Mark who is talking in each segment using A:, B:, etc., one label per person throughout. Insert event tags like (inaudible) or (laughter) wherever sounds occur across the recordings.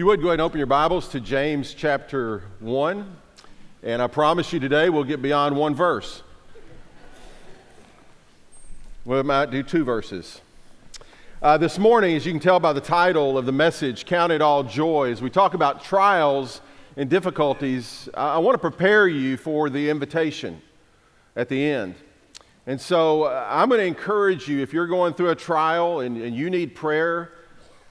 A: you would, go ahead and open your Bibles to James chapter 1. And I promise you today we'll get beyond one verse. We might do two verses. Uh, this morning, as you can tell by the title of the message, Count It All Joy, as we talk about trials and difficulties, I, I want to prepare you for the invitation at the end. And so uh, I'm going to encourage you, if you're going through a trial and, and you need prayer,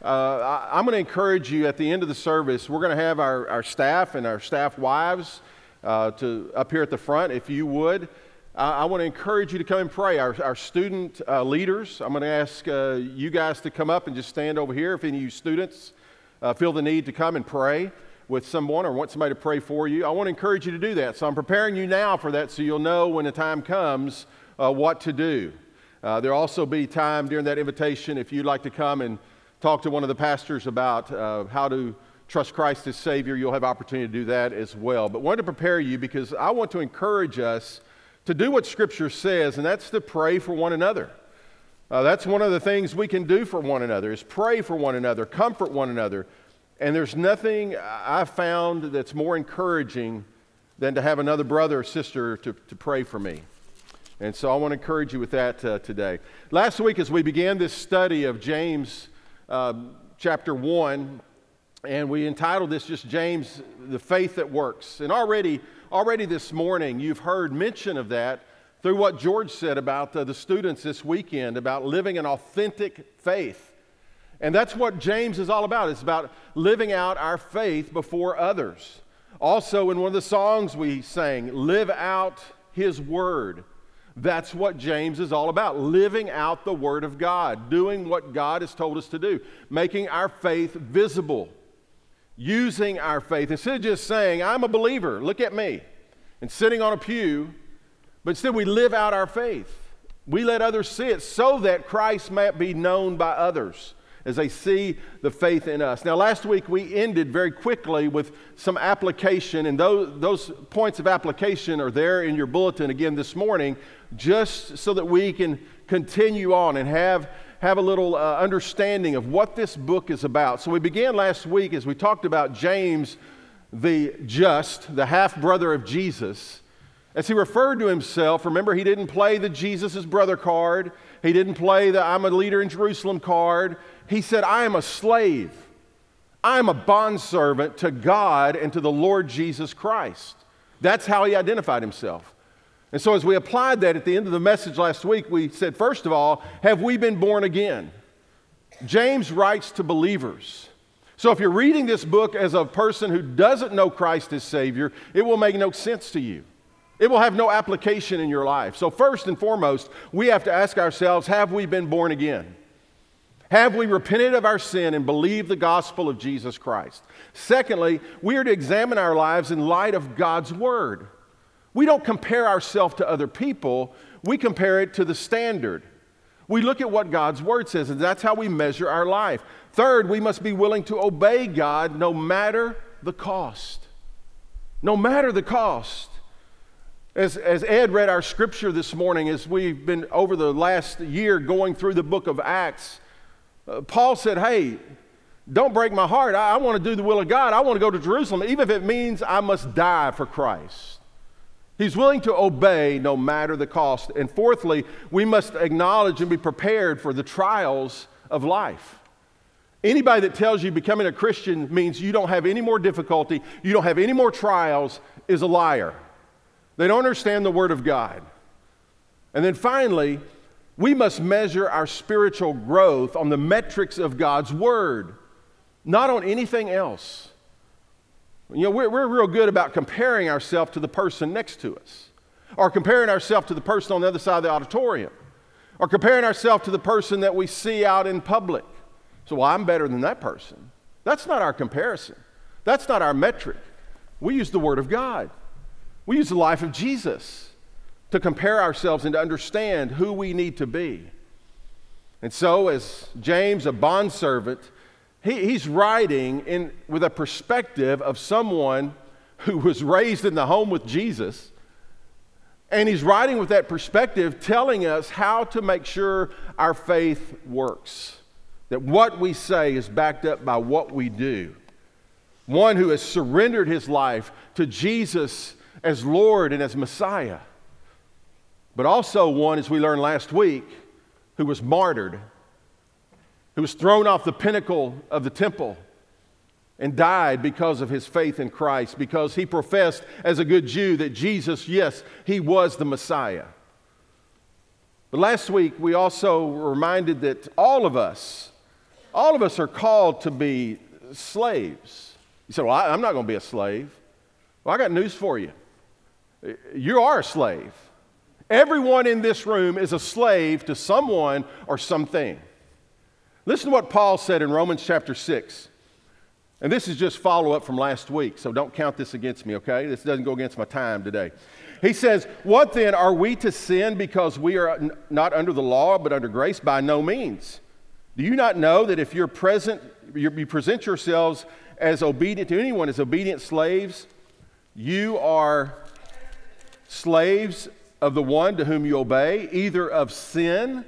A: uh, I, am going to encourage you at the end of the service, we're going to have our, our staff and our staff wives uh, to up here at the front, if you would. I want to encourage you to come and pray. Our, our student uh, leaders, I'm going to ask uh, you guys to come up and just stand over here. If any of you students uh, feel the need to come and pray with someone or want somebody to pray for you, I want to encourage you to do that. So I'm preparing you now for that so you'll know when the time comes uh, what to do. There'll also be time during that invitation if you'd like to come and talk to one of the pastors about uh, how to trust Christ as Savior. You'll have opportunity to do that as well. But wanted to prepare you because I want to encourage us to do what Scripture says, and that's to pray for one another. Uh, that's one of the things we can do for one another is pray for one another, comfort one another. And there's nothing I've found that's more encouraging than to have another brother or sister to, to pray for me. And so I want to encourage you with that uh, today. Last week, as we began this study of James um, chapter 1, and we entitled this just James, the faith that works. And already Already this morning, you've heard mention of that through what George said about uh, the students this weekend about living an authentic faith. And that's what James is all about. It's about living out our faith before others. Also, in one of the songs we sang, Live Out His Word. That's what James is all about living out the Word of God, doing what God has told us to do, making our faith visible using our faith. Instead of just saying, I'm a believer, look at me, and sitting on a pew, but instead we live out our faith. We let others see it so that Christ might be known by others as they see the faith in us. Now, last week we ended very quickly with some application, and those, those points of application are there in your bulletin again this morning, just so that we can continue on and have have a little uh, understanding of what this book is about. So, we began last week as we talked about James the just, the half brother of Jesus. As he referred to himself, remember, he didn't play the Jesus' brother card, he didn't play the I'm a leader in Jerusalem card. He said, I am a slave. I am a bondservant to God and to the Lord Jesus Christ. That's how he identified himself. And so, as we applied that at the end of the message last week, we said, first of all, have we been born again? James writes to believers. So, if you're reading this book as a person who doesn't know Christ as Savior, it will make no sense to you. It will have no application in your life. So, first and foremost, we have to ask ourselves have we been born again? Have we repented of our sin and believed the gospel of Jesus Christ? Secondly, we are to examine our lives in light of God's Word. We don't compare ourselves to other people, we compare it to the standard. We look at what God's Word says, and that's how we measure our life. Third, we must be willing to obey God no matter the cost. No matter the cost. As, as Ed read our scripture this morning, as we've been over the last year going through the book of Acts, uh, Paul said, Hey, don't break my heart. I, I want to do the will of God. I want to go to Jerusalem, even if it means I must die for Christ. He's willing to obey no matter the cost. And fourthly, we must acknowledge and be prepared for the trials of life. Anybody that tells you becoming a Christian means you don't have any more difficulty, you don't have any more trials, is a liar. They don't understand the Word of God. And then finally, we must measure our spiritual growth on the metrics of God's Word, not on anything else. You know, we're, we're real good about comparing ourselves to the person next to us, or comparing ourselves to the person on the other side of the auditorium, or comparing ourselves to the person that we see out in public. So, well, I'm better than that person. That's not our comparison. That's not our metric. We use the Word of God, we use the life of Jesus to compare ourselves and to understand who we need to be. And so, as James, a bondservant, he, he's writing in, with a perspective of someone who was raised in the home with Jesus. And he's writing with that perspective, telling us how to make sure our faith works. That what we say is backed up by what we do. one who has surrendered his life to Jesus as Lord and as Messiah, but also one, as we learned last week, who was martyred, who was thrown off the pinnacle of the temple and died because of his faith in Christ, because he professed as a good Jew that Jesus, yes, he was the Messiah. But last week, we also were reminded that all of us, all of us are called to be slaves. You said, Well, I, am not going to be a slave. Well, I got news for you. You are a slave. Everyone in this room is a slave to someone or something. Listen to what Paul said in Romans chapter 6. And this is just follow up from last week, so don't count this against me, okay? This doesn't go against my time today. He says, What then? Are we to sin because we are n- not under the law but under grace? By no means. Do you not know that if you're present, you present yourselves as obedient to anyone, as obedient slaves, you are slaves of the one to whom you obey, either of sin,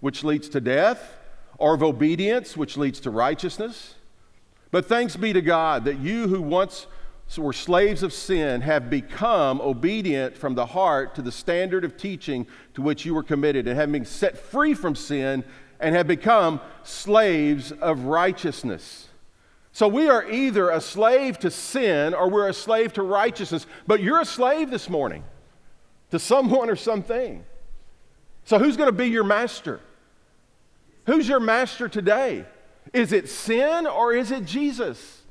A: which leads to death, or of obedience, which leads to righteousness? But thanks be to God that you who once were slaves of sin have become obedient from the heart to the standard of teaching to which you were committed, and have been set free from sin and have become slaves of righteousness. So we are either a slave to sin or we're a slave to righteousness, but you're a slave this morning to someone or something. So who's going to be your master? Who's your master today? Is it sin or is it Jesus?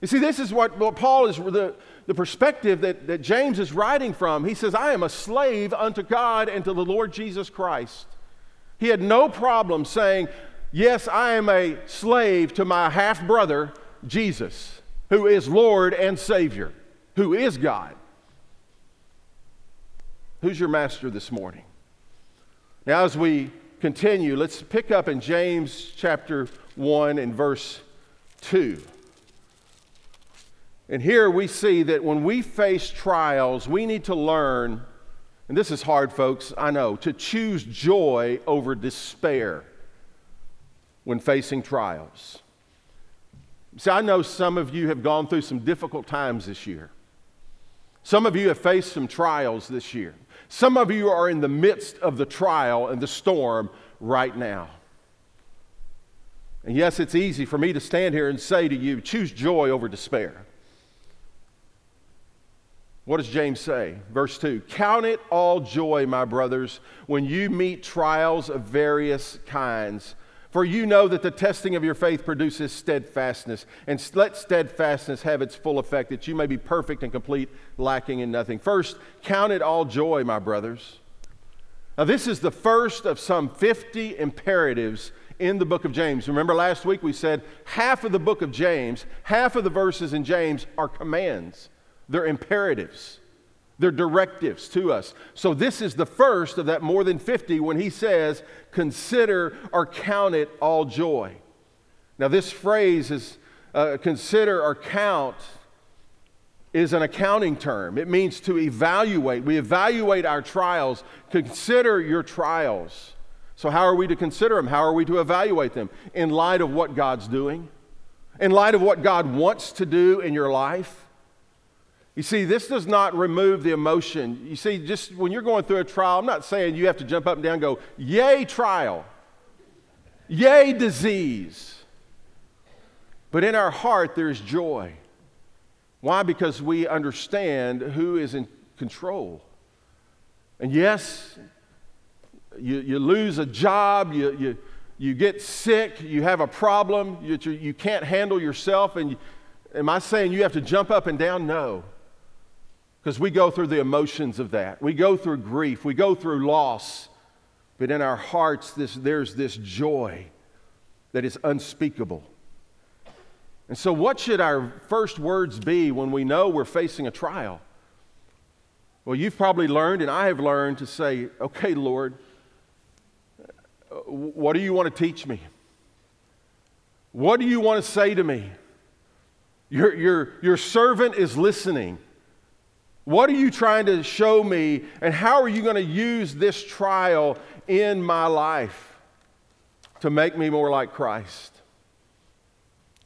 A: You see, this is what, what Paul is, the, the perspective that, that James is writing from. He says, I am a slave unto God and to the Lord Jesus Christ. He had no problem saying, Yes, I am a slave to my half brother, Jesus, who is Lord and Savior, who is God. Who's your master this morning? Now, as we continue, let's pick up in James chapter 1 and verse 2. And here we see that when we face trials, we need to learn, and this is hard, folks, I know, to choose joy over despair when facing trials. See, I know some of you have gone through some difficult times this year. Some of you have faced some trials this year. Some of you are in the midst of the trial and the storm right now. And yes, it's easy for me to stand here and say to you, choose joy over despair. What does James say? Verse 2 Count it all joy, my brothers, when you meet trials of various kinds. For you know that the testing of your faith produces steadfastness. And let steadfastness have its full effect, that you may be perfect and complete, lacking in nothing. First, count it all joy, my brothers. Now, this is the first of some 50 imperatives in the book of James. Remember last week we said half of the book of James, half of the verses in James are commands, they're imperatives. They're directives to us. So, this is the first of that more than 50 when he says, Consider or count it all joy. Now, this phrase is uh, consider or count is an accounting term. It means to evaluate. We evaluate our trials. Consider your trials. So, how are we to consider them? How are we to evaluate them? In light of what God's doing, in light of what God wants to do in your life. You see, this does not remove the emotion. You see, just when you're going through a trial, I'm not saying you have to jump up and down and go, Yay, trial! Yay, disease! But in our heart, there's joy. Why? Because we understand who is in control. And yes, you, you lose a job, you, you, you get sick, you have a problem, you, you can't handle yourself. And you, am I saying you have to jump up and down? No. Because we go through the emotions of that. We go through grief, we go through loss. But in our hearts, this, there's this joy that is unspeakable. And so, what should our first words be when we know we're facing a trial? Well, you've probably learned, and I have learned to say, okay, Lord, what do you want to teach me? What do you want to say to me? Your, your, your servant is listening. What are you trying to show me, and how are you going to use this trial in my life to make me more like Christ?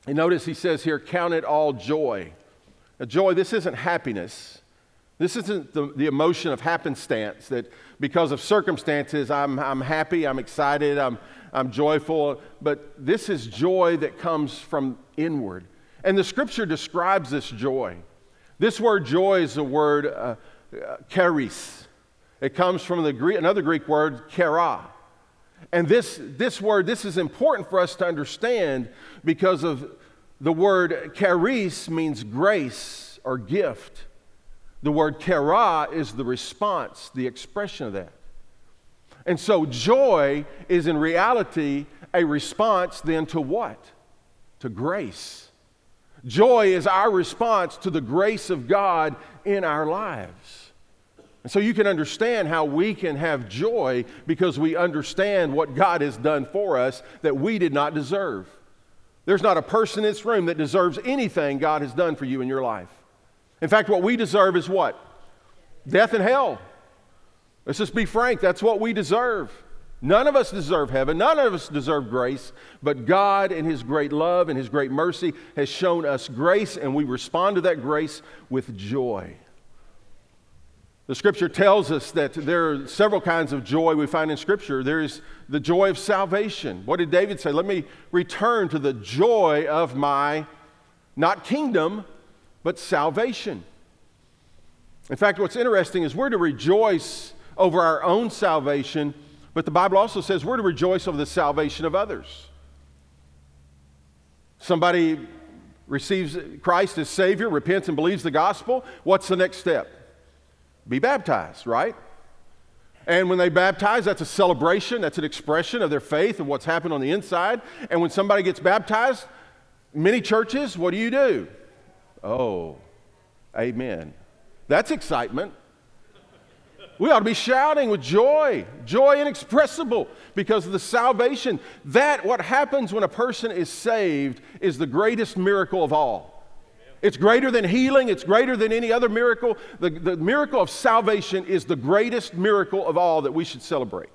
A: And notice he says here, count it all joy. Now, joy, this isn't happiness. This isn't the, the emotion of happenstance that because of circumstances, I'm, I'm happy, I'm excited, I'm, I'm joyful. But this is joy that comes from inward. And the scripture describes this joy. This word joy is the word uh, uh, charis. It comes from the Greek, another Greek word, chara. And this, this word, this is important for us to understand because of the word charis means grace or gift. The word chara is the response, the expression of that. And so joy is in reality a response then to what? To grace. Joy is our response to the grace of God in our lives. And so you can understand how we can have joy because we understand what God has done for us that we did not deserve. There's not a person in this room that deserves anything God has done for you in your life. In fact, what we deserve is what? Death and hell. Let's just be frank, that's what we deserve. None of us deserve heaven. None of us deserve grace. But God, in His great love and His great mercy, has shown us grace, and we respond to that grace with joy. The scripture tells us that there are several kinds of joy we find in scripture. There is the joy of salvation. What did David say? Let me return to the joy of my, not kingdom, but salvation. In fact, what's interesting is we're to rejoice over our own salvation, but the Bible also says we're to rejoice over the salvation of others. Somebody receives Christ as Savior, repents and believes the gospel. What's the next step? Be baptized, right? And when they baptize, that's a celebration, that's an expression of their faith and what's happened on the inside. And when somebody gets baptized, many churches, what do you do? Oh, amen. That's excitement. We ought to be shouting with joy, joy inexpressible because of the salvation. That, what happens when a person is saved, is the greatest miracle of all. It's greater than healing, it's greater than any other miracle. The, the miracle of salvation is the greatest miracle of all that we should celebrate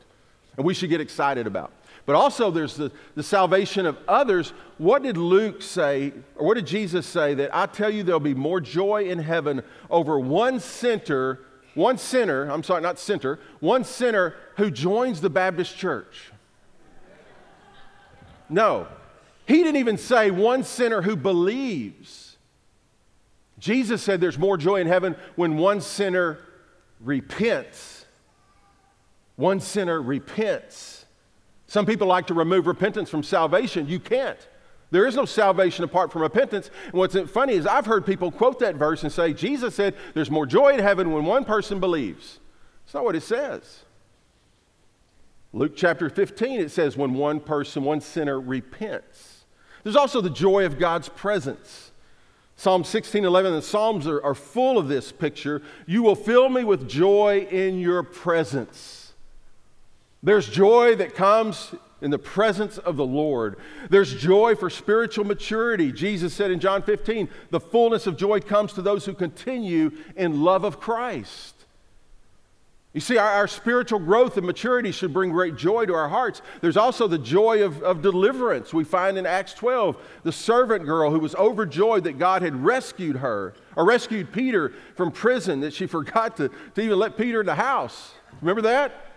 A: and we should get excited about. But also, there's the, the salvation of others. What did Luke say, or what did Jesus say? That I tell you, there'll be more joy in heaven over one sinner, one sinner, I'm sorry, not center, one sinner who joins the Baptist church. No, he didn't even say one sinner who believes. Jesus said there's more joy in heaven when one sinner repents. One sinner repents. Some people like to remove repentance from salvation. You can't. There is no salvation apart from repentance. And what's funny is I've heard people quote that verse and say, Jesus said, There's more joy in heaven when one person believes. It's not what it says. Luke chapter 15, it says, When one person, one sinner repents. There's also the joy of God's presence. Psalm 16, 11, the Psalms are, are full of this picture. You will fill me with joy in your presence. There's joy that comes in the presence of the Lord. There's joy for spiritual maturity. Jesus said in John 15, the fullness of joy comes to those who continue in love of Christ. You see, our, our, spiritual growth and maturity should bring great joy to our hearts. There's also the joy of, of deliverance. We find in Acts 12 the servant girl who was overjoyed that God had rescued her, or rescued Peter from prison, that she (laughs) forgot to, to even let Peter in the house. Remember that?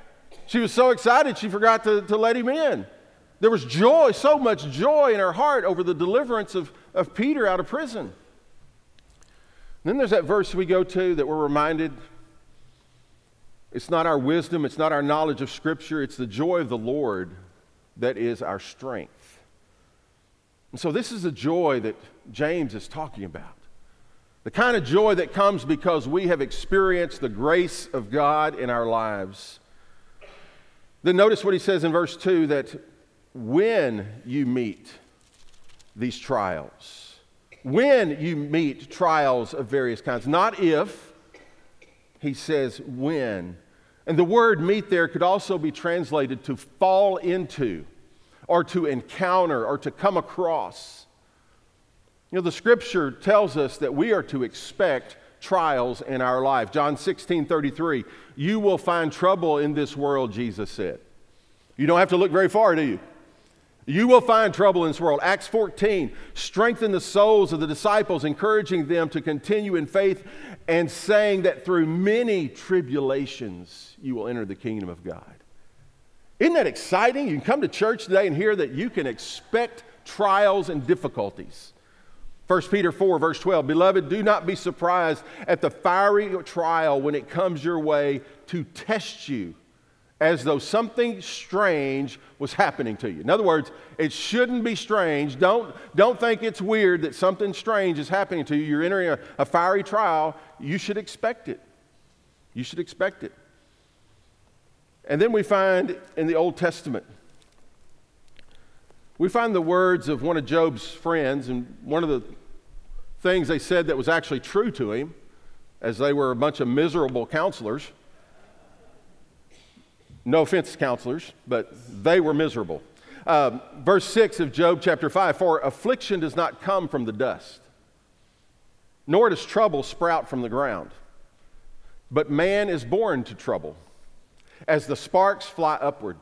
A: She was so excited she forgot to, to let him in. There was joy, so much joy in her heart over the deliverance of, of Peter out of prison. Then there's that verse we go to that we're reminded it's not our wisdom, it's not our knowledge of Scripture, it's the joy of the Lord that is our strength. And so, this is the joy that James is talking about. The kind of joy that comes because we have experienced the grace of God in our lives. Then notice what he says in verse 2 that when you meet these trials, when you meet trials of various kinds, not if, he says when. And the word meet there could also be translated to fall into, or to encounter, or to come across. You know, the scripture tells us that we are to expect trials in our life. John 16 33, you will find trouble in this world, Jesus said. You don't have to look very far, do you? You will find trouble in this world. Acts 14, strengthen the souls of the disciples, encouraging them to continue in faith and saying that through many tribulations you will enter the kingdom of God. Isn't that exciting? You can come to church today and hear that you can expect trials and difficulties. 1 Peter 4, verse 12 Beloved, do not be surprised at the fiery trial when it comes your way to test you as though something strange was happening to you. In other words, it shouldn't be strange. Don't, don't think it's weird that something strange is happening to you. You're entering a, a fiery trial. You should expect it. You should expect it. And then we find in the Old Testament, we find the words of one of Job's friends, and one of the things they said that was actually true to him, as they were a bunch of miserable counselors. No offense, counselors, but they were miserable. Um, verse 6 of Job chapter 5 For affliction does not come from the dust, nor does trouble sprout from the ground. But man is born to trouble as the sparks fly upward.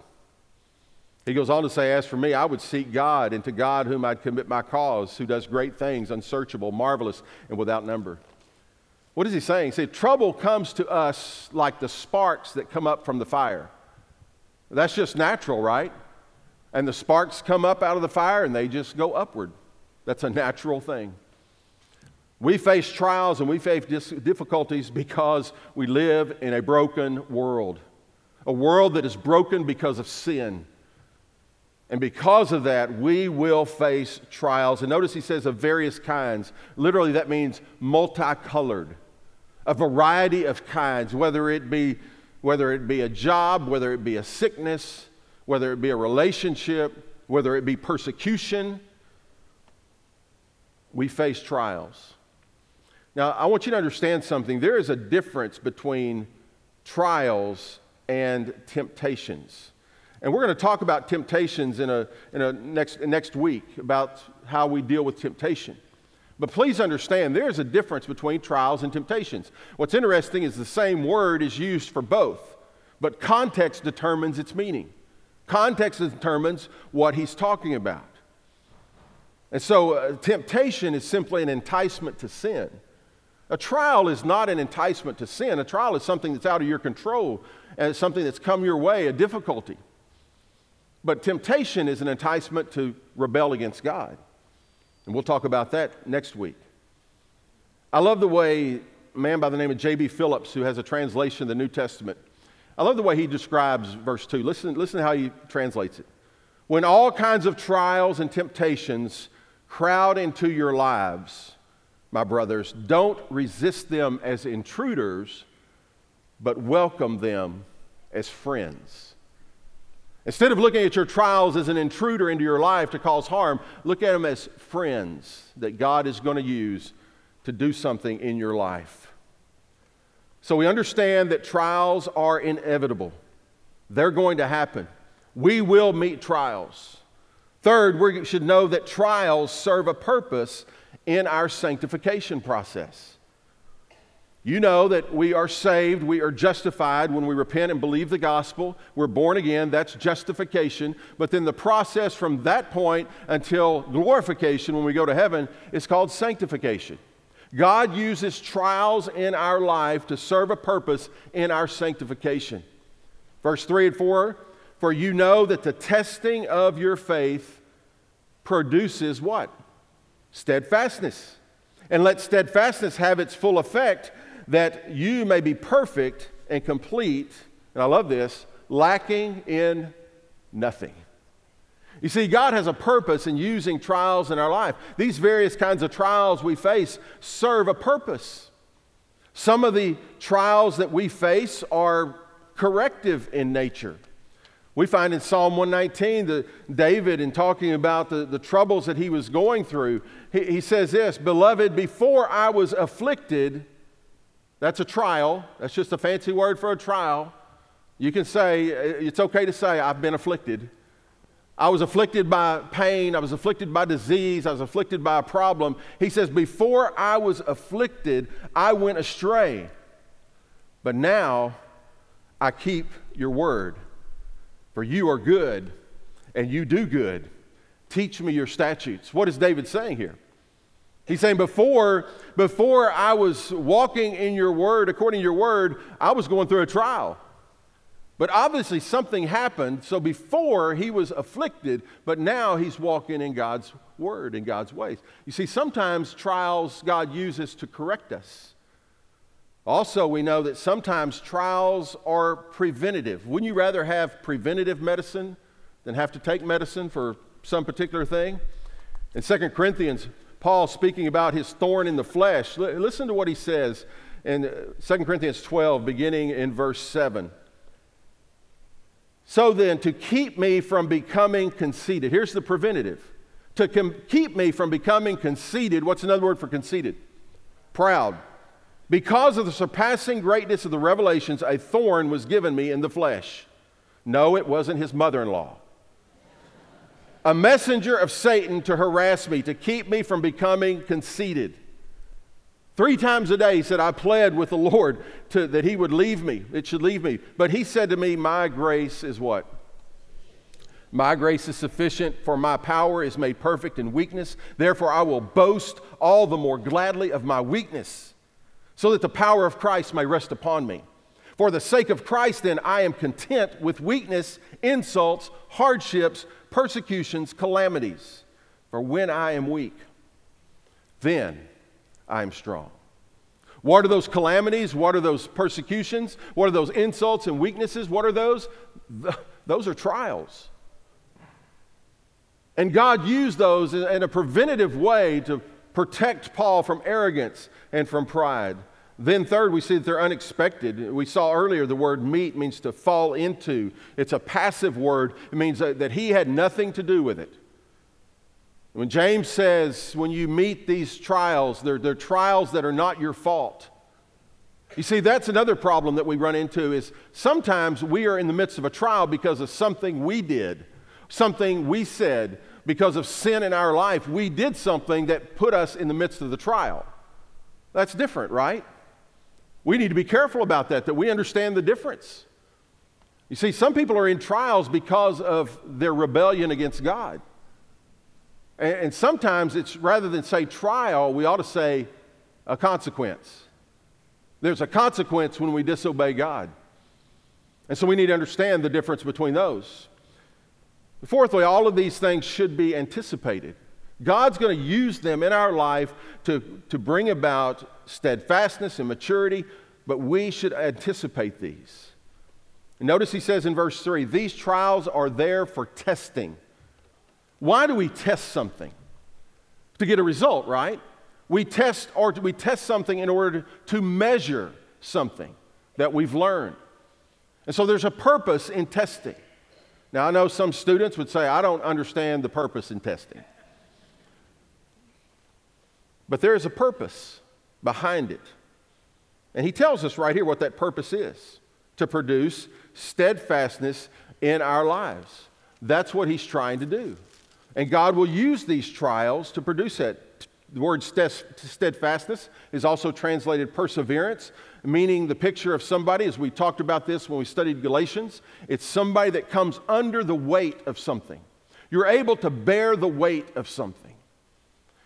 A: He goes on to say, As for me, I would seek God, and to God whom I'd commit my cause, who does great things, unsearchable, marvelous, and without number. What is he saying? See, trouble comes to us like the sparks that come up from the fire. That's just natural, right? And the sparks come up out of the fire and they just go upward. That's a natural thing. We face trials and we face difficulties because we live in a broken world, a world that is broken because of sin. And because of that, we will face trials. And notice he says of various kinds. Literally, that means multicolored, a variety of kinds, whether it be whether it be a job, whether it be a sickness, whether it be a relationship, whether it be persecution, we face trials. Now, I want you to understand something. There is a difference between trials and temptations. And we're going to talk about temptations in a, in a next, next week, about how we deal with temptation. But please understand, there is a difference between trials and temptations. What's interesting is the same word is used for both, but context determines its meaning. Context determines what he's talking about. And so, uh, temptation is simply an enticement to sin. A trial is not an enticement to sin. A trial is something that's out of your control, and something that's come your way, a difficulty. But temptation is an enticement to rebel against God. And we'll talk about that next week. I love the way a man by the name of J.B. Phillips, who has a translation of the New Testament, I love the way he describes verse 2. Listen, listen to how he translates it. When all kinds of trials and temptations crowd into your lives, my brothers, don't resist them as intruders, but welcome them as friends. Instead of looking at your trials as an intruder into your life to cause harm, look at them as friends that God is going to use to do something in your life. So we understand that trials are inevitable, they're going to happen. We will meet trials. Third, we should know that trials serve a purpose in our sanctification process. You know that we are saved, we are justified when we repent and believe the gospel. We're born again, that's justification. But then the process from that point until glorification, when we go to heaven, is called sanctification. God uses trials in our life to serve a purpose in our sanctification. Verse 3 and 4 For you know that the testing of your faith produces what? Steadfastness. And let steadfastness have its full effect that you may be perfect and complete, and I love this, lacking in nothing. You see, God has a purpose in using trials in our life. These various kinds of trials we face serve a purpose. Some of the trials that we face are corrective in nature. We find in Psalm 119 that David, in talking about the, the troubles that he was going through, he, he says this Beloved, before I was afflicted, that's a trial. That's just a fancy word for a trial. You can say, uh, it's okay to say, I've been afflicted. I was afflicted by pain. I was afflicted by disease. I was afflicted by a problem. He says, Before I was afflicted, I went astray. But now I keep your word. For you are good, and you do good. teach me your statutes. What is David saying here? He's saying, before, before I was walking in your word, according to your word, I was going through a trial. But obviously, something happened. So before he was afflicted, but now he's walking in God's word, in God's ways. You see, sometimes trials God uses to correct us. Also, we know that sometimes trials are preventative. Wouldn't you rather have preventative medicine than have to take medicine for some particular thing? In 2 Corinthians, Paul speaking about his thorn in the flesh, listen to what he says in 2 uh, Corinthians 12, beginning in verse 7. So then, to keep me from becoming conceited, here's the preventative. To com- keep me from becoming conceited, what's another word for conceited? Proud. Because of the surpassing greatness of the revelations, a thorn was given me in the flesh. No, it wasn't his mother in law. A messenger of Satan to harass me, to keep me from becoming conceited. Three times a day, he said, I pled with the Lord to, that he would leave me, it should leave me. But he said to me, My grace is what? My grace is sufficient, for my power is made perfect in weakness. Therefore, I will boast all the more gladly of my weakness, so that the power of Christ may rest upon me. For the sake of Christ, then, I am content with weakness, insults, hardships, persecutions, calamities. For when I am weak, then I am strong. What are those calamities? What are those persecutions? What are those insults and weaknesses? What are those? Those are trials. And God used those in a preventative way to protect Paul from arrogance and from pride. Then, third, we see that they're unexpected. We saw earlier the word meet means to fall into, it's a passive word. It means that, he had nothing to do with it. When James says, when you meet these trials, they're, they're trials that are not your fault. You see, that's another problem that we run into is sometimes we are in the midst of a trial because of something we did, something we said, because of sin in our life. We did something that put us in the midst of the trial. That's different, right? We need to be careful about that, that we understand the difference. You see, some people are in trials because of their rebellion against God. And, and sometimes it's rather than say trial, we ought to say a consequence. There's a consequence when we disobey God. And so we need to understand the difference between those. Fourthly, all of these things should be anticipated. God's going to use them in our life to, to bring about steadfastness and maturity, but we should anticipate these. notice he says in verse 3 these trials are there for testing why do we test something? To get a result, right? We test or we test something in order to measure something that we've learned. And so there's a purpose in testing. Now, I know some students would say, I don't understand the purpose in testing. But there is a purpose behind it. And he tells us right here what that purpose is to produce steadfastness in our lives. That's what he's trying to do. And God will use these trials to produce it. The word steadfastness is also translated perseverance, meaning the picture of somebody, as we talked about this when we studied Galatians, it's somebody that comes under the weight of something. You're able to bear the weight of something.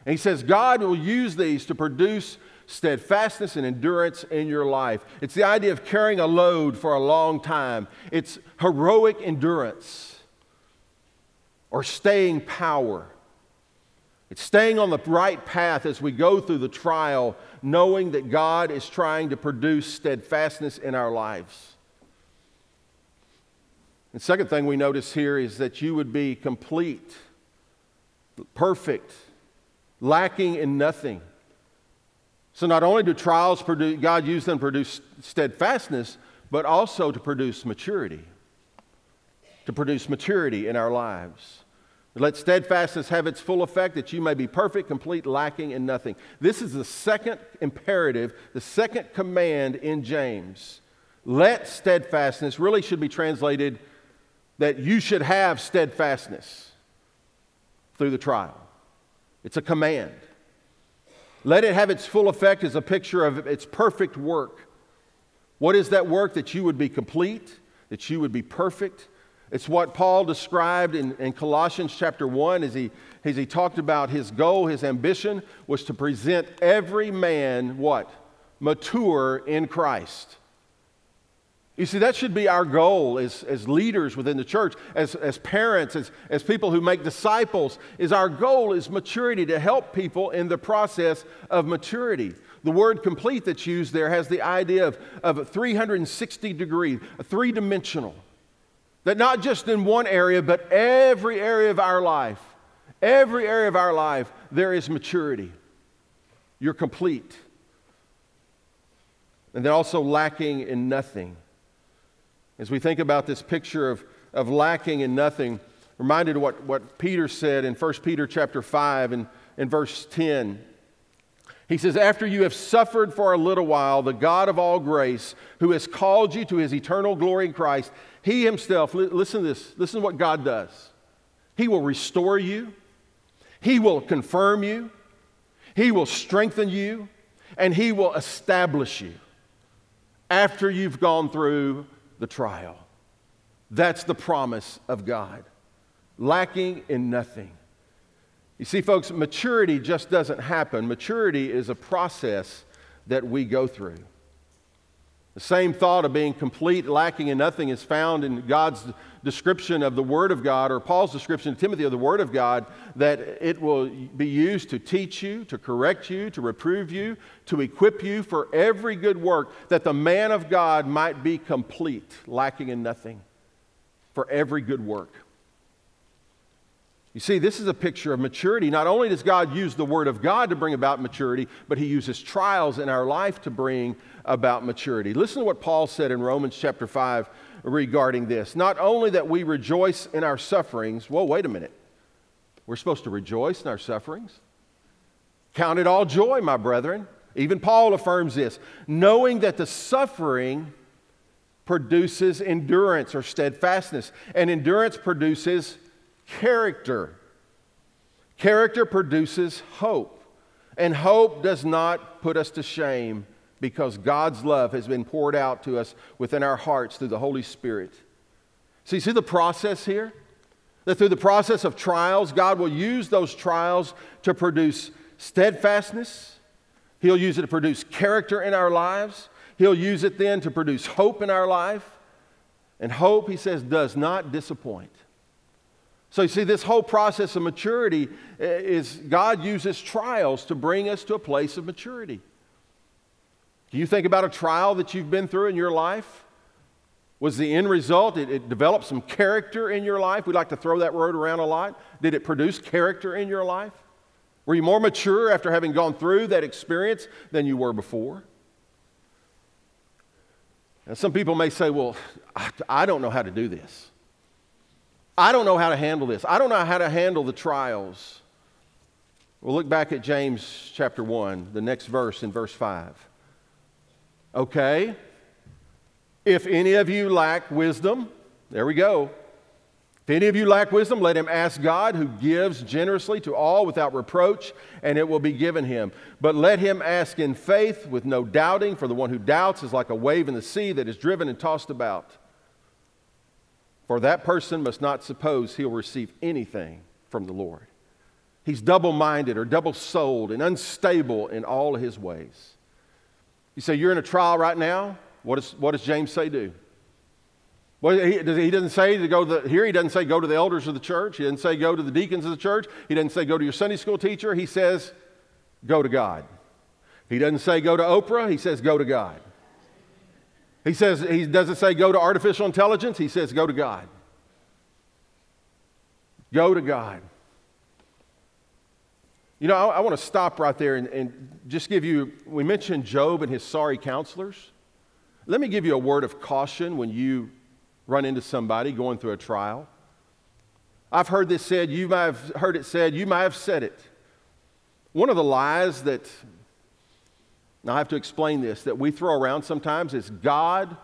A: And he says, God will use these to produce steadfastness and endurance in your life. It's the idea of carrying a load for a long time, it's heroic endurance or staying power. It's staying on the right path as we go through the trial, knowing that God is trying to produce steadfastness in our lives. The second thing we notice here is that you would be complete, perfect, lacking in nothing. So, not only do trials produce, God use them to produce steadfastness, but also to produce maturity to produce maturity in our lives. Let steadfastness have its full effect that you may be perfect, complete, lacking in nothing. This is the second imperative, the second command in James. Let steadfastness really should be translated that you should have steadfastness through the trial. It's a command. Let it have its full effect as a picture of its perfect work. What is that work? That you would be complete, that you would be perfect, It's what Paul described in, in Colossians chapter 1 as he, as he talked about his goal, his ambition was to present every man what? Mature in Christ. You see, that should be our goal as, as leaders within the church, as, as parents, as, as people who make disciples, is our goal is maturity to help people in the process of maturity. The word complete that's used there has the idea of, of a 360 degree, three dimensional. That not just in one area, but every area of our life, every area of our life, there is maturity. You're complete. And then also lacking in nothing. As we think about this picture of, of lacking in nothing, reminded what, what Peter said in 1 Peter chapter 5 and in verse 10. He says, After you have suffered for a little while, the God of all grace, who has called you to his eternal glory in Christ, he himself, listen to this, listen to what God does. He will restore you, he will confirm you, he will strengthen you, and he will establish you after you've gone through the trial. That's the promise of God, lacking in nothing. You see, folks, maturity just doesn't happen. Maturity is a process that we go through. The same thought of being complete, lacking in nothing, is found in God's description of the Word of God, or Paul's description to Timothy of the Word of God, that it will be used to teach you, to correct you, to reprove you, to equip you for every good work, that the man of God might be complete, lacking in nothing, for every good work. You see, this is a picture of maturity. Not only does God use the Word of God to bring about maturity, but He uses trials in our life to bring about maturity. Listen to what Paul said in Romans chapter 5 regarding this. Not only that we rejoice in our sufferings, whoa, wait a minute. We're supposed to rejoice in our sufferings? Count it all joy, my brethren. Even Paul affirms this, knowing that the suffering produces endurance or steadfastness, and endurance produces character. Character produces hope, and hope does not put us to shame because God's love has been poured out to us within our hearts through the Holy Spirit. So, you see the process here? That through the process of trials, God will use those trials to produce steadfastness. He'll use it to produce character in our lives. He'll use it then to produce hope in our life. And hope, he says, does not disappoint. So you see, this whole process of maturity eh, is God uses trials to bring us to a place of maturity. Do you think about a trial that you've been through in your life? Was the end result, it, it, developed some character in your life? We like to throw that word around a lot. Did it produce character in your life? Were you more mature after having gone through that experience than you were before? And some people may say, well, I, I don't know how to do this. I don't know how to handle this. I don't know how to handle the trials. We'll look back at James chapter 1, the next verse in verse 5. Okay, if any of you lack wisdom, there we go. If any of you lack wisdom, let him ask God, who gives generously to all without reproach, and it will be given him. But let him ask in faith with no doubting, for the one who doubts is like a wave in the sea that is driven and tossed about. For that person must not suppose he'll receive anything from the Lord. He's double minded or double souled and unstable in all his ways. You say, You're in a trial right now? What, is, what does James say do? Well, he, he doesn't say to go to the, here, he doesn't say go to the elders of the church. He doesn't say go to the deacons of the church. He doesn't say go to your Sunday school teacher. He says go to God. He doesn't say go to Oprah. He says go to God. He says, he doesn't say go to artificial intelligence, he says go to God. Go to God. You know, I, I want to stop right there and, and just give you, we mentioned Job and his sorry counselors. Let me give you a word of caution when you run into somebody going through a trial. I've heard this said, you might have heard it said, you might have said it. One of the lies that now, I have to explain this that we throw around sometimes is God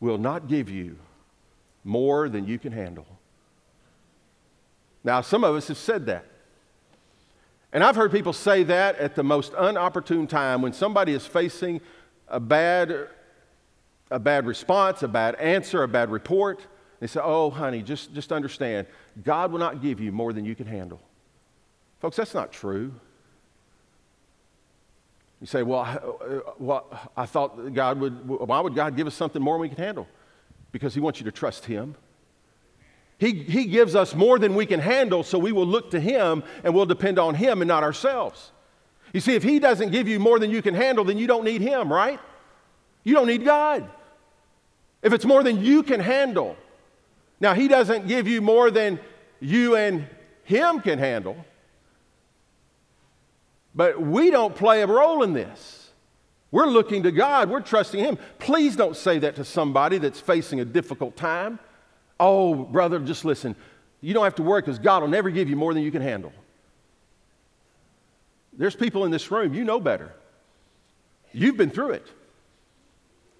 A: will not give you more than you can handle. Now, some of us have said that. And I've heard people say that at the most unopportune time when somebody is facing a bad, a bad response, a bad answer, a bad report. They say, oh, honey, just, just understand, God will not give you more than you can handle. Folks, that's not true. You say, well, uh, well, I thought God would, why would God give us something more than we can handle? Because He wants you to trust Him. He, he gives us more than we can handle, so we will look to Him and we'll depend on Him and not ourselves. You see, if He doesn't give you more than you can handle, then you don't need Him, right? You don't need God. If it's more than you can handle, now He doesn't give you more than you and Him can handle, but we don't play a role in this. We're looking to God, we're trusting Him. Please don't say that to somebody that's facing a difficult time. Oh, brother, just listen. You don't have to worry because God will never give you more than you can handle. There's people in this room, you know better. You've been through it.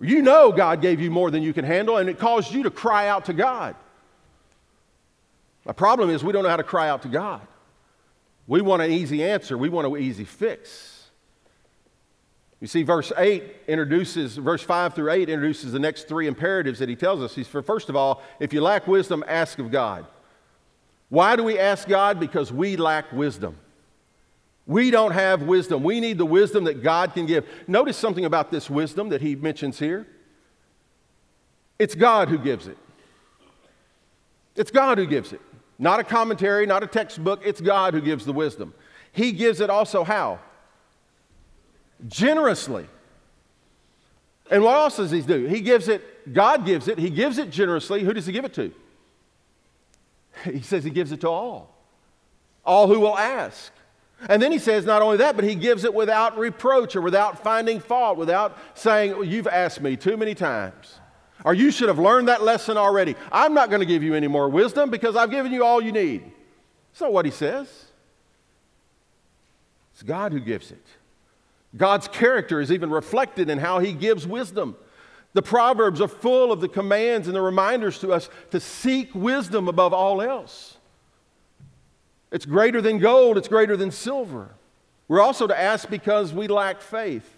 A: You know God gave you more than you can handle, and it caused you to cry out to God. My problem is we don't know how to cry out to God. We want an easy answer, we want an easy fix. You see, verse 8 introduces, verse 5 through 8 introduces the next three imperatives that he tells us. He's for, first of all, if you lack wisdom, ask of God. Why do we ask God? Because we lack wisdom. We don't have wisdom. We need the wisdom that God can give. Notice something about this wisdom that he mentions here. It's God who gives it. It's God who gives it. Not a commentary, not a textbook. It's God who gives the wisdom. He gives it also how? generously. And what else does he do? He gives it, God gives it, he gives it generously. Who does he give it to? He says he gives it to all, all who will ask. And then he says not only that, but he gives it without reproach or without finding fault, without saying, well, You've asked me too many times. Or you should have learned that lesson already. I'm not going to give you any more wisdom because I've given you all you need. That's not what he says. It's God who gives it. God's character is even reflected in how he gives wisdom. The Proverbs are full of the commands and the reminders to us to seek wisdom above all else. It's greater than gold, it's greater than silver. We're also to ask because we lack faith.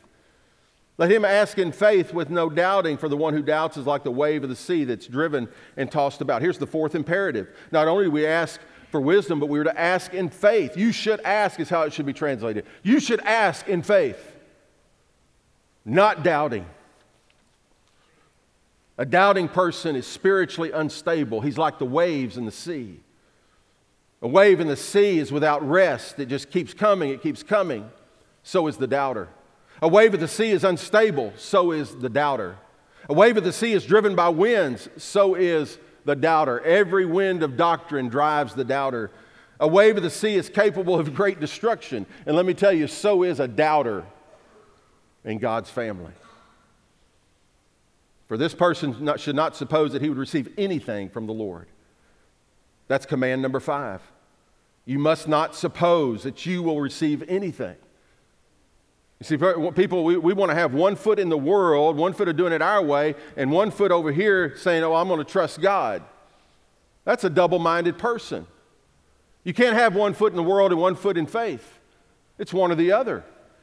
A: Let him ask in faith with no doubting, for the one who doubts is like the wave of the sea that's driven and tossed about. Here's the fourth imperative. Not only do we ask for wisdom, but we were to ask in faith. You should ask, is how it should be translated. You should ask in faith, not doubting. A doubting person is spiritually unstable. He's like the waves in the sea. A wave in the sea is without rest, it just keeps coming, it keeps coming. So is the doubter. A wave of the sea is unstable, so is the doubter. A wave of the sea is driven by winds, so is the doubter. Every wind of doctrine drives the doubter. A wave of the sea is capable of great destruction. And let me tell you, so is a doubter in God's family. For this person not, should not suppose that he would receive anything from the Lord. That's command number five. You must not suppose that you will receive anything. You see, people, we, we want to have one foot in the world, one foot of doing it our way, and one foot over here saying, oh, I'm going to trust God. That's a double minded person. You can't have one foot in the world and one foot in faith, it's one or the other.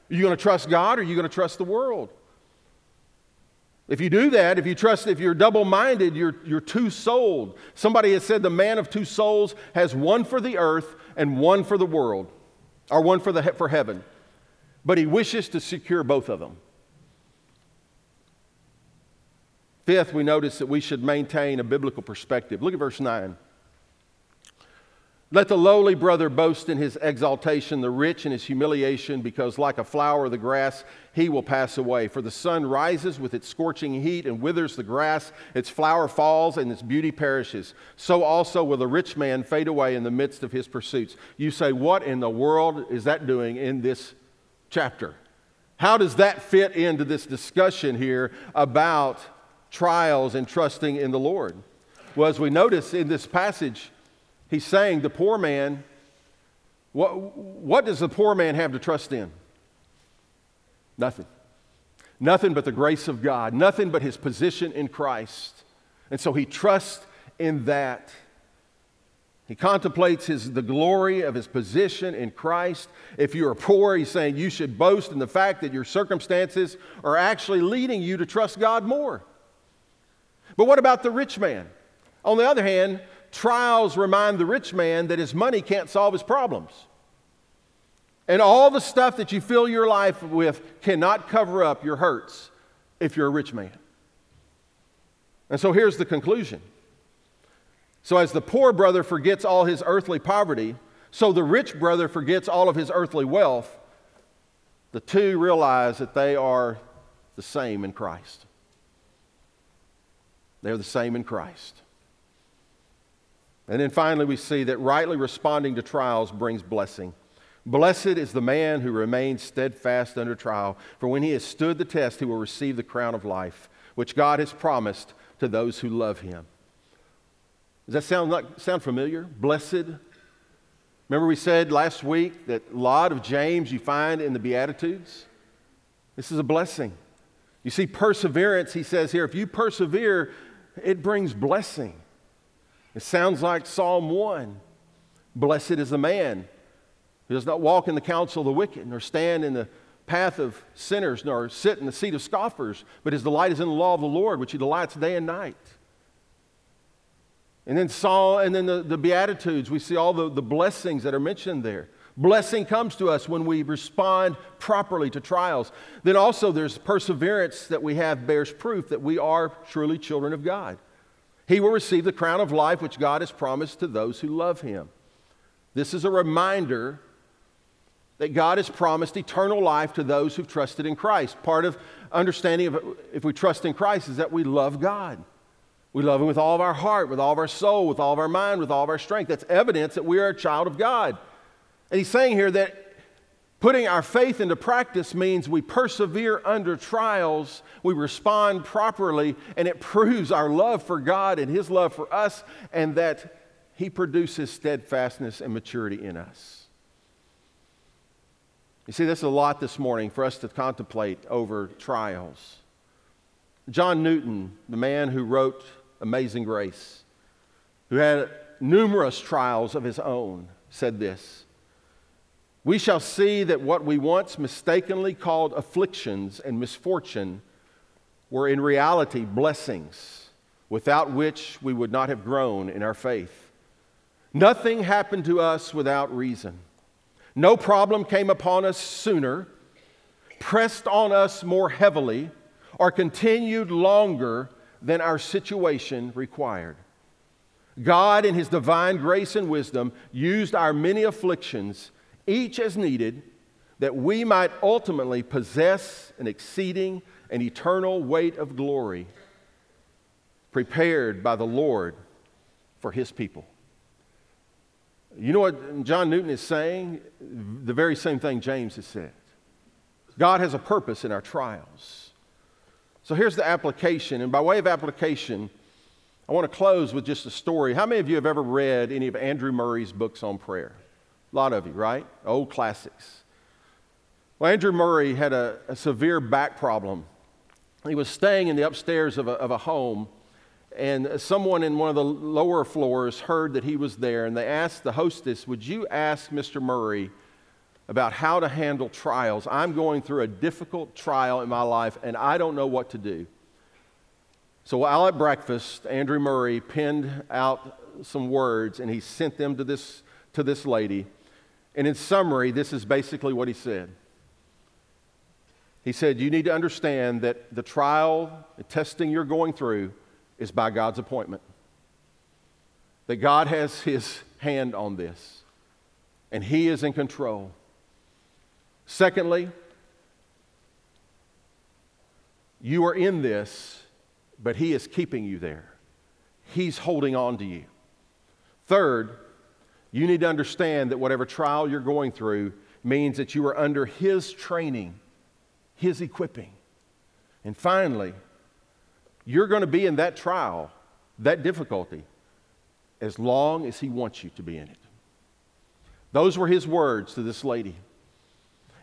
A: Are you going to trust God or are you going to trust the world? If you do that, if you trust, if you're double minded, you're, you're two souled. Somebody has said the man of two souls has one for the earth and one for the world, or one for, the, for heaven but he wishes to secure both of them. Fifth, we notice that we should maintain a biblical perspective. Look at verse 9. Let the lowly brother boast in his exaltation, the rich in his humiliation, because like a flower of the grass, he will pass away. For the sun rises with its scorching heat and withers the grass, its flower falls, and its beauty perishes. So also will the rich man fade away in the midst of his pursuits. You say, What in the world is that doing in this chapter. How does that fit into this discussion here about trials and trusting in the Lord? Well, as we notice in this passage, he's saying the poor man, what, what does the poor man have to trust in? Nothing. Nothing but the grace of God, nothing but his position in Christ. And so he trusts in that. He contemplates his, the glory of his position in Christ. If you are poor, he's saying you should boast in the fact that your circumstances are actually leading you to trust God more. But what about the rich man? On the other hand, trials remind the rich man that his money can't solve his problems. And all the stuff that you fill your life with cannot cover up your hurts if you're a rich man. And so here's the conclusion. So, as the poor brother forgets all his earthly poverty, so the rich brother forgets all of his earthly wealth. The two realize that they are the same in Christ. They're the same in Christ. And then finally, we see that rightly responding to trials brings blessing. Blessed is the man who remains steadfast under trial, for when he has stood the test, he will receive the crown of life, which God has promised to those who love him. Does that sound, like, sound familiar? Blessed. Remember, we said last week that a lot of James you find in the Beatitudes? This is a blessing. You see, perseverance, he says here, if you persevere, it brings blessing. It sounds like Psalm 1. Blessed is the man who does not walk in the counsel of the wicked, nor stand in the path of sinners, nor sit in the seat of scoffers, but his delight is in the law of the Lord, which he delights day and night. And then Saul, and then the, the Beatitudes, we see all the, the blessings that are mentioned there. Blessing comes to us when we respond properly to trials. Then also there's perseverance that we have bears proof that we are truly children of God. He will receive the crown of life which God has promised to those who love him. This is a reminder that God has promised eternal life to those who've trusted in Christ. Part of understanding of if we trust in Christ is that we love God. We love Him with all of our heart, with all of our soul, with all of our mind, with all of our strength. That's evidence that we are a child of God. And He's saying here that putting our faith into practice means we persevere under trials, we respond properly, and it proves our love for God and His love for us, and that He produces steadfastness and maturity in us. You see, there's a lot this morning for us to contemplate over trials. John Newton, the man who wrote Amazing Grace, who had numerous trials of his own, said this We shall see that what we once mistakenly called afflictions and misfortune were in reality blessings, without which we would not have grown in our faith. Nothing happened to us without reason. No problem came upon us sooner, pressed on us more heavily, or continued longer than our situation required. God, in His divine grace and wisdom, used our many afflictions, each as needed, that we might ultimately possess an exceeding and eternal weight of glory prepared by the Lord for His people. You know what John Newton is saying? The very same thing James has said. God has a purpose in our trials. So here's the application. And by way of application, I want to close with just a story. How many of you have ever read any of Andrew Murray's books on prayer? A lot of you, right? Old classics. Well, Andrew Murray had a, a severe back problem. He was staying in the upstairs of a, of a home and someone in one of the lower floors heard that he was there, and they asked the hostess, Would you ask Mr. Murray about how to handle trials? I'm going through a difficult trial in my life, and I don't know what to do. So while at breakfast, Andrew Murray penned out some words and he sent them to this, to this lady. And in summary, this is basically what he said. He said, You need to understand that the trial, the testing you're going through, is by God's appointment. That God has his hand on this, and he is in control. Secondly, you are in this, but he is keeping you there. He's holding on to you. Third, you need to understand that whatever trial you're going through means that you are under his training, his equipping. And finally, you're going to be in that trial, that difficulty, as long as He wants you to be in it. Those were His words to this lady.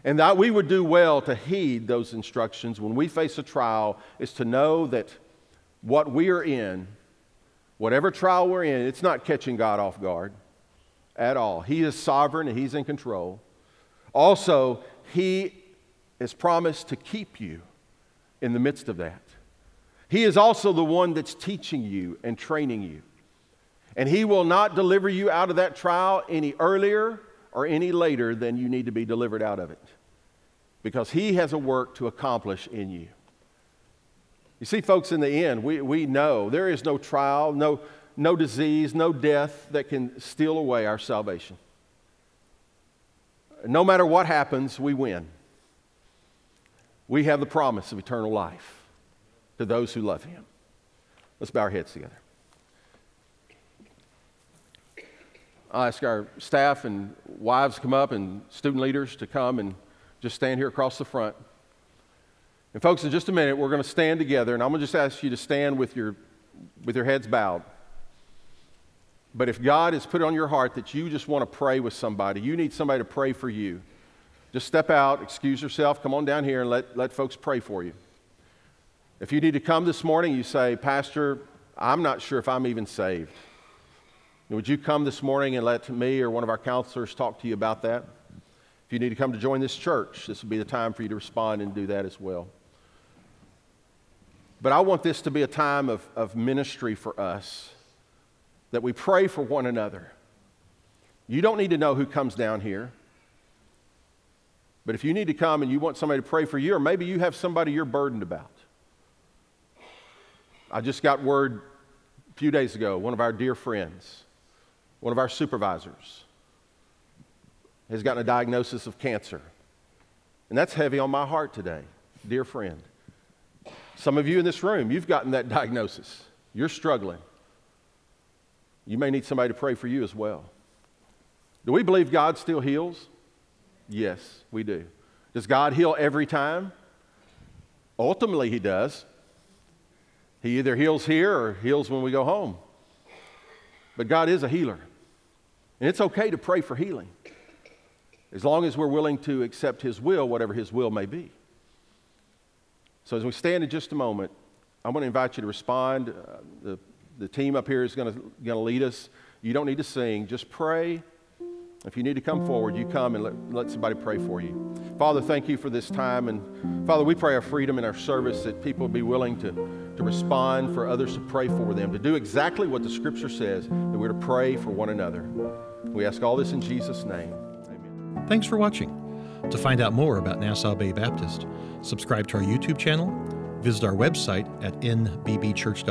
A: And that we would do well to heed those instructions when we face a trial is to know that what we are in, whatever trial we're in, it's not catching God off guard at all. He is sovereign and He's in control. Also, He has promised to keep you in the midst of that. He is also the one that's teaching you and training you. And He will not deliver you out of that trial any earlier or any later than you need to be delivered out of it. Because He has a work to accomplish in you. You see, folks, in the end, we, we know there is no trial, no, no disease, no death that can steal away our salvation. No matter what happens, we win. We have the promise of eternal life to those who love Him. Let's bow our heads together. I'll ask our staff and wives to come up and student leaders to come and just stand here across the front. And, folks, in just a minute, we're going to stand together, and I'm going to just ask you to stand with your, with your heads bowed. But if God has put it on your heart that you just want to pray with somebody, you need somebody to pray for you, just step out, excuse yourself, come on down here, and let, let folks pray for you. If you need to come this morning, you say, Pastor, I'm not sure if I'm even saved. Would you come this morning and let me or one of our counselors talk to you about that? If you need to come to join this church, this would be the time for you to respond and do that as well. But I want this to be a time of, of ministry for us, that we pray for one another. You don't need to know who comes down here. But if you need to come and you want somebody to pray for you, or maybe you have somebody you're burdened about. I just got word a few days ago, one of our dear friends, one of our supervisors, has gotten a diagnosis of cancer. And that's heavy on my heart today, dear friend. Some of you in this room, you've gotten that (laughs) diagnosis. You're struggling. You may need somebody to pray for you as well. Do we believe God still heals? Yes, we do. Does God heal every time? Ultimately, He does. He either heals here or heals when we go home. But God is a healer. And it's okay to pray for healing as long as we're willing to accept His will, whatever His will may be. So, as we stand in just a moment, I'm going to invite you to respond. Uh, the, the team up here is going to, going to lead us. You don't need to sing, just pray. If you need to come forward, you come and let, let somebody pray for you. Father, thank you for this time. And Father, we pray our freedom and our service that people be willing to, to respond, for others to pray for them, to do exactly what the scripture says, that we're to pray for one another. We ask all this in Jesus' name. Amen.
B: Thanks for watching. To find out more about Nassau Bay Baptist, subscribe to our YouTube channel, visit our website at nbbchurch.com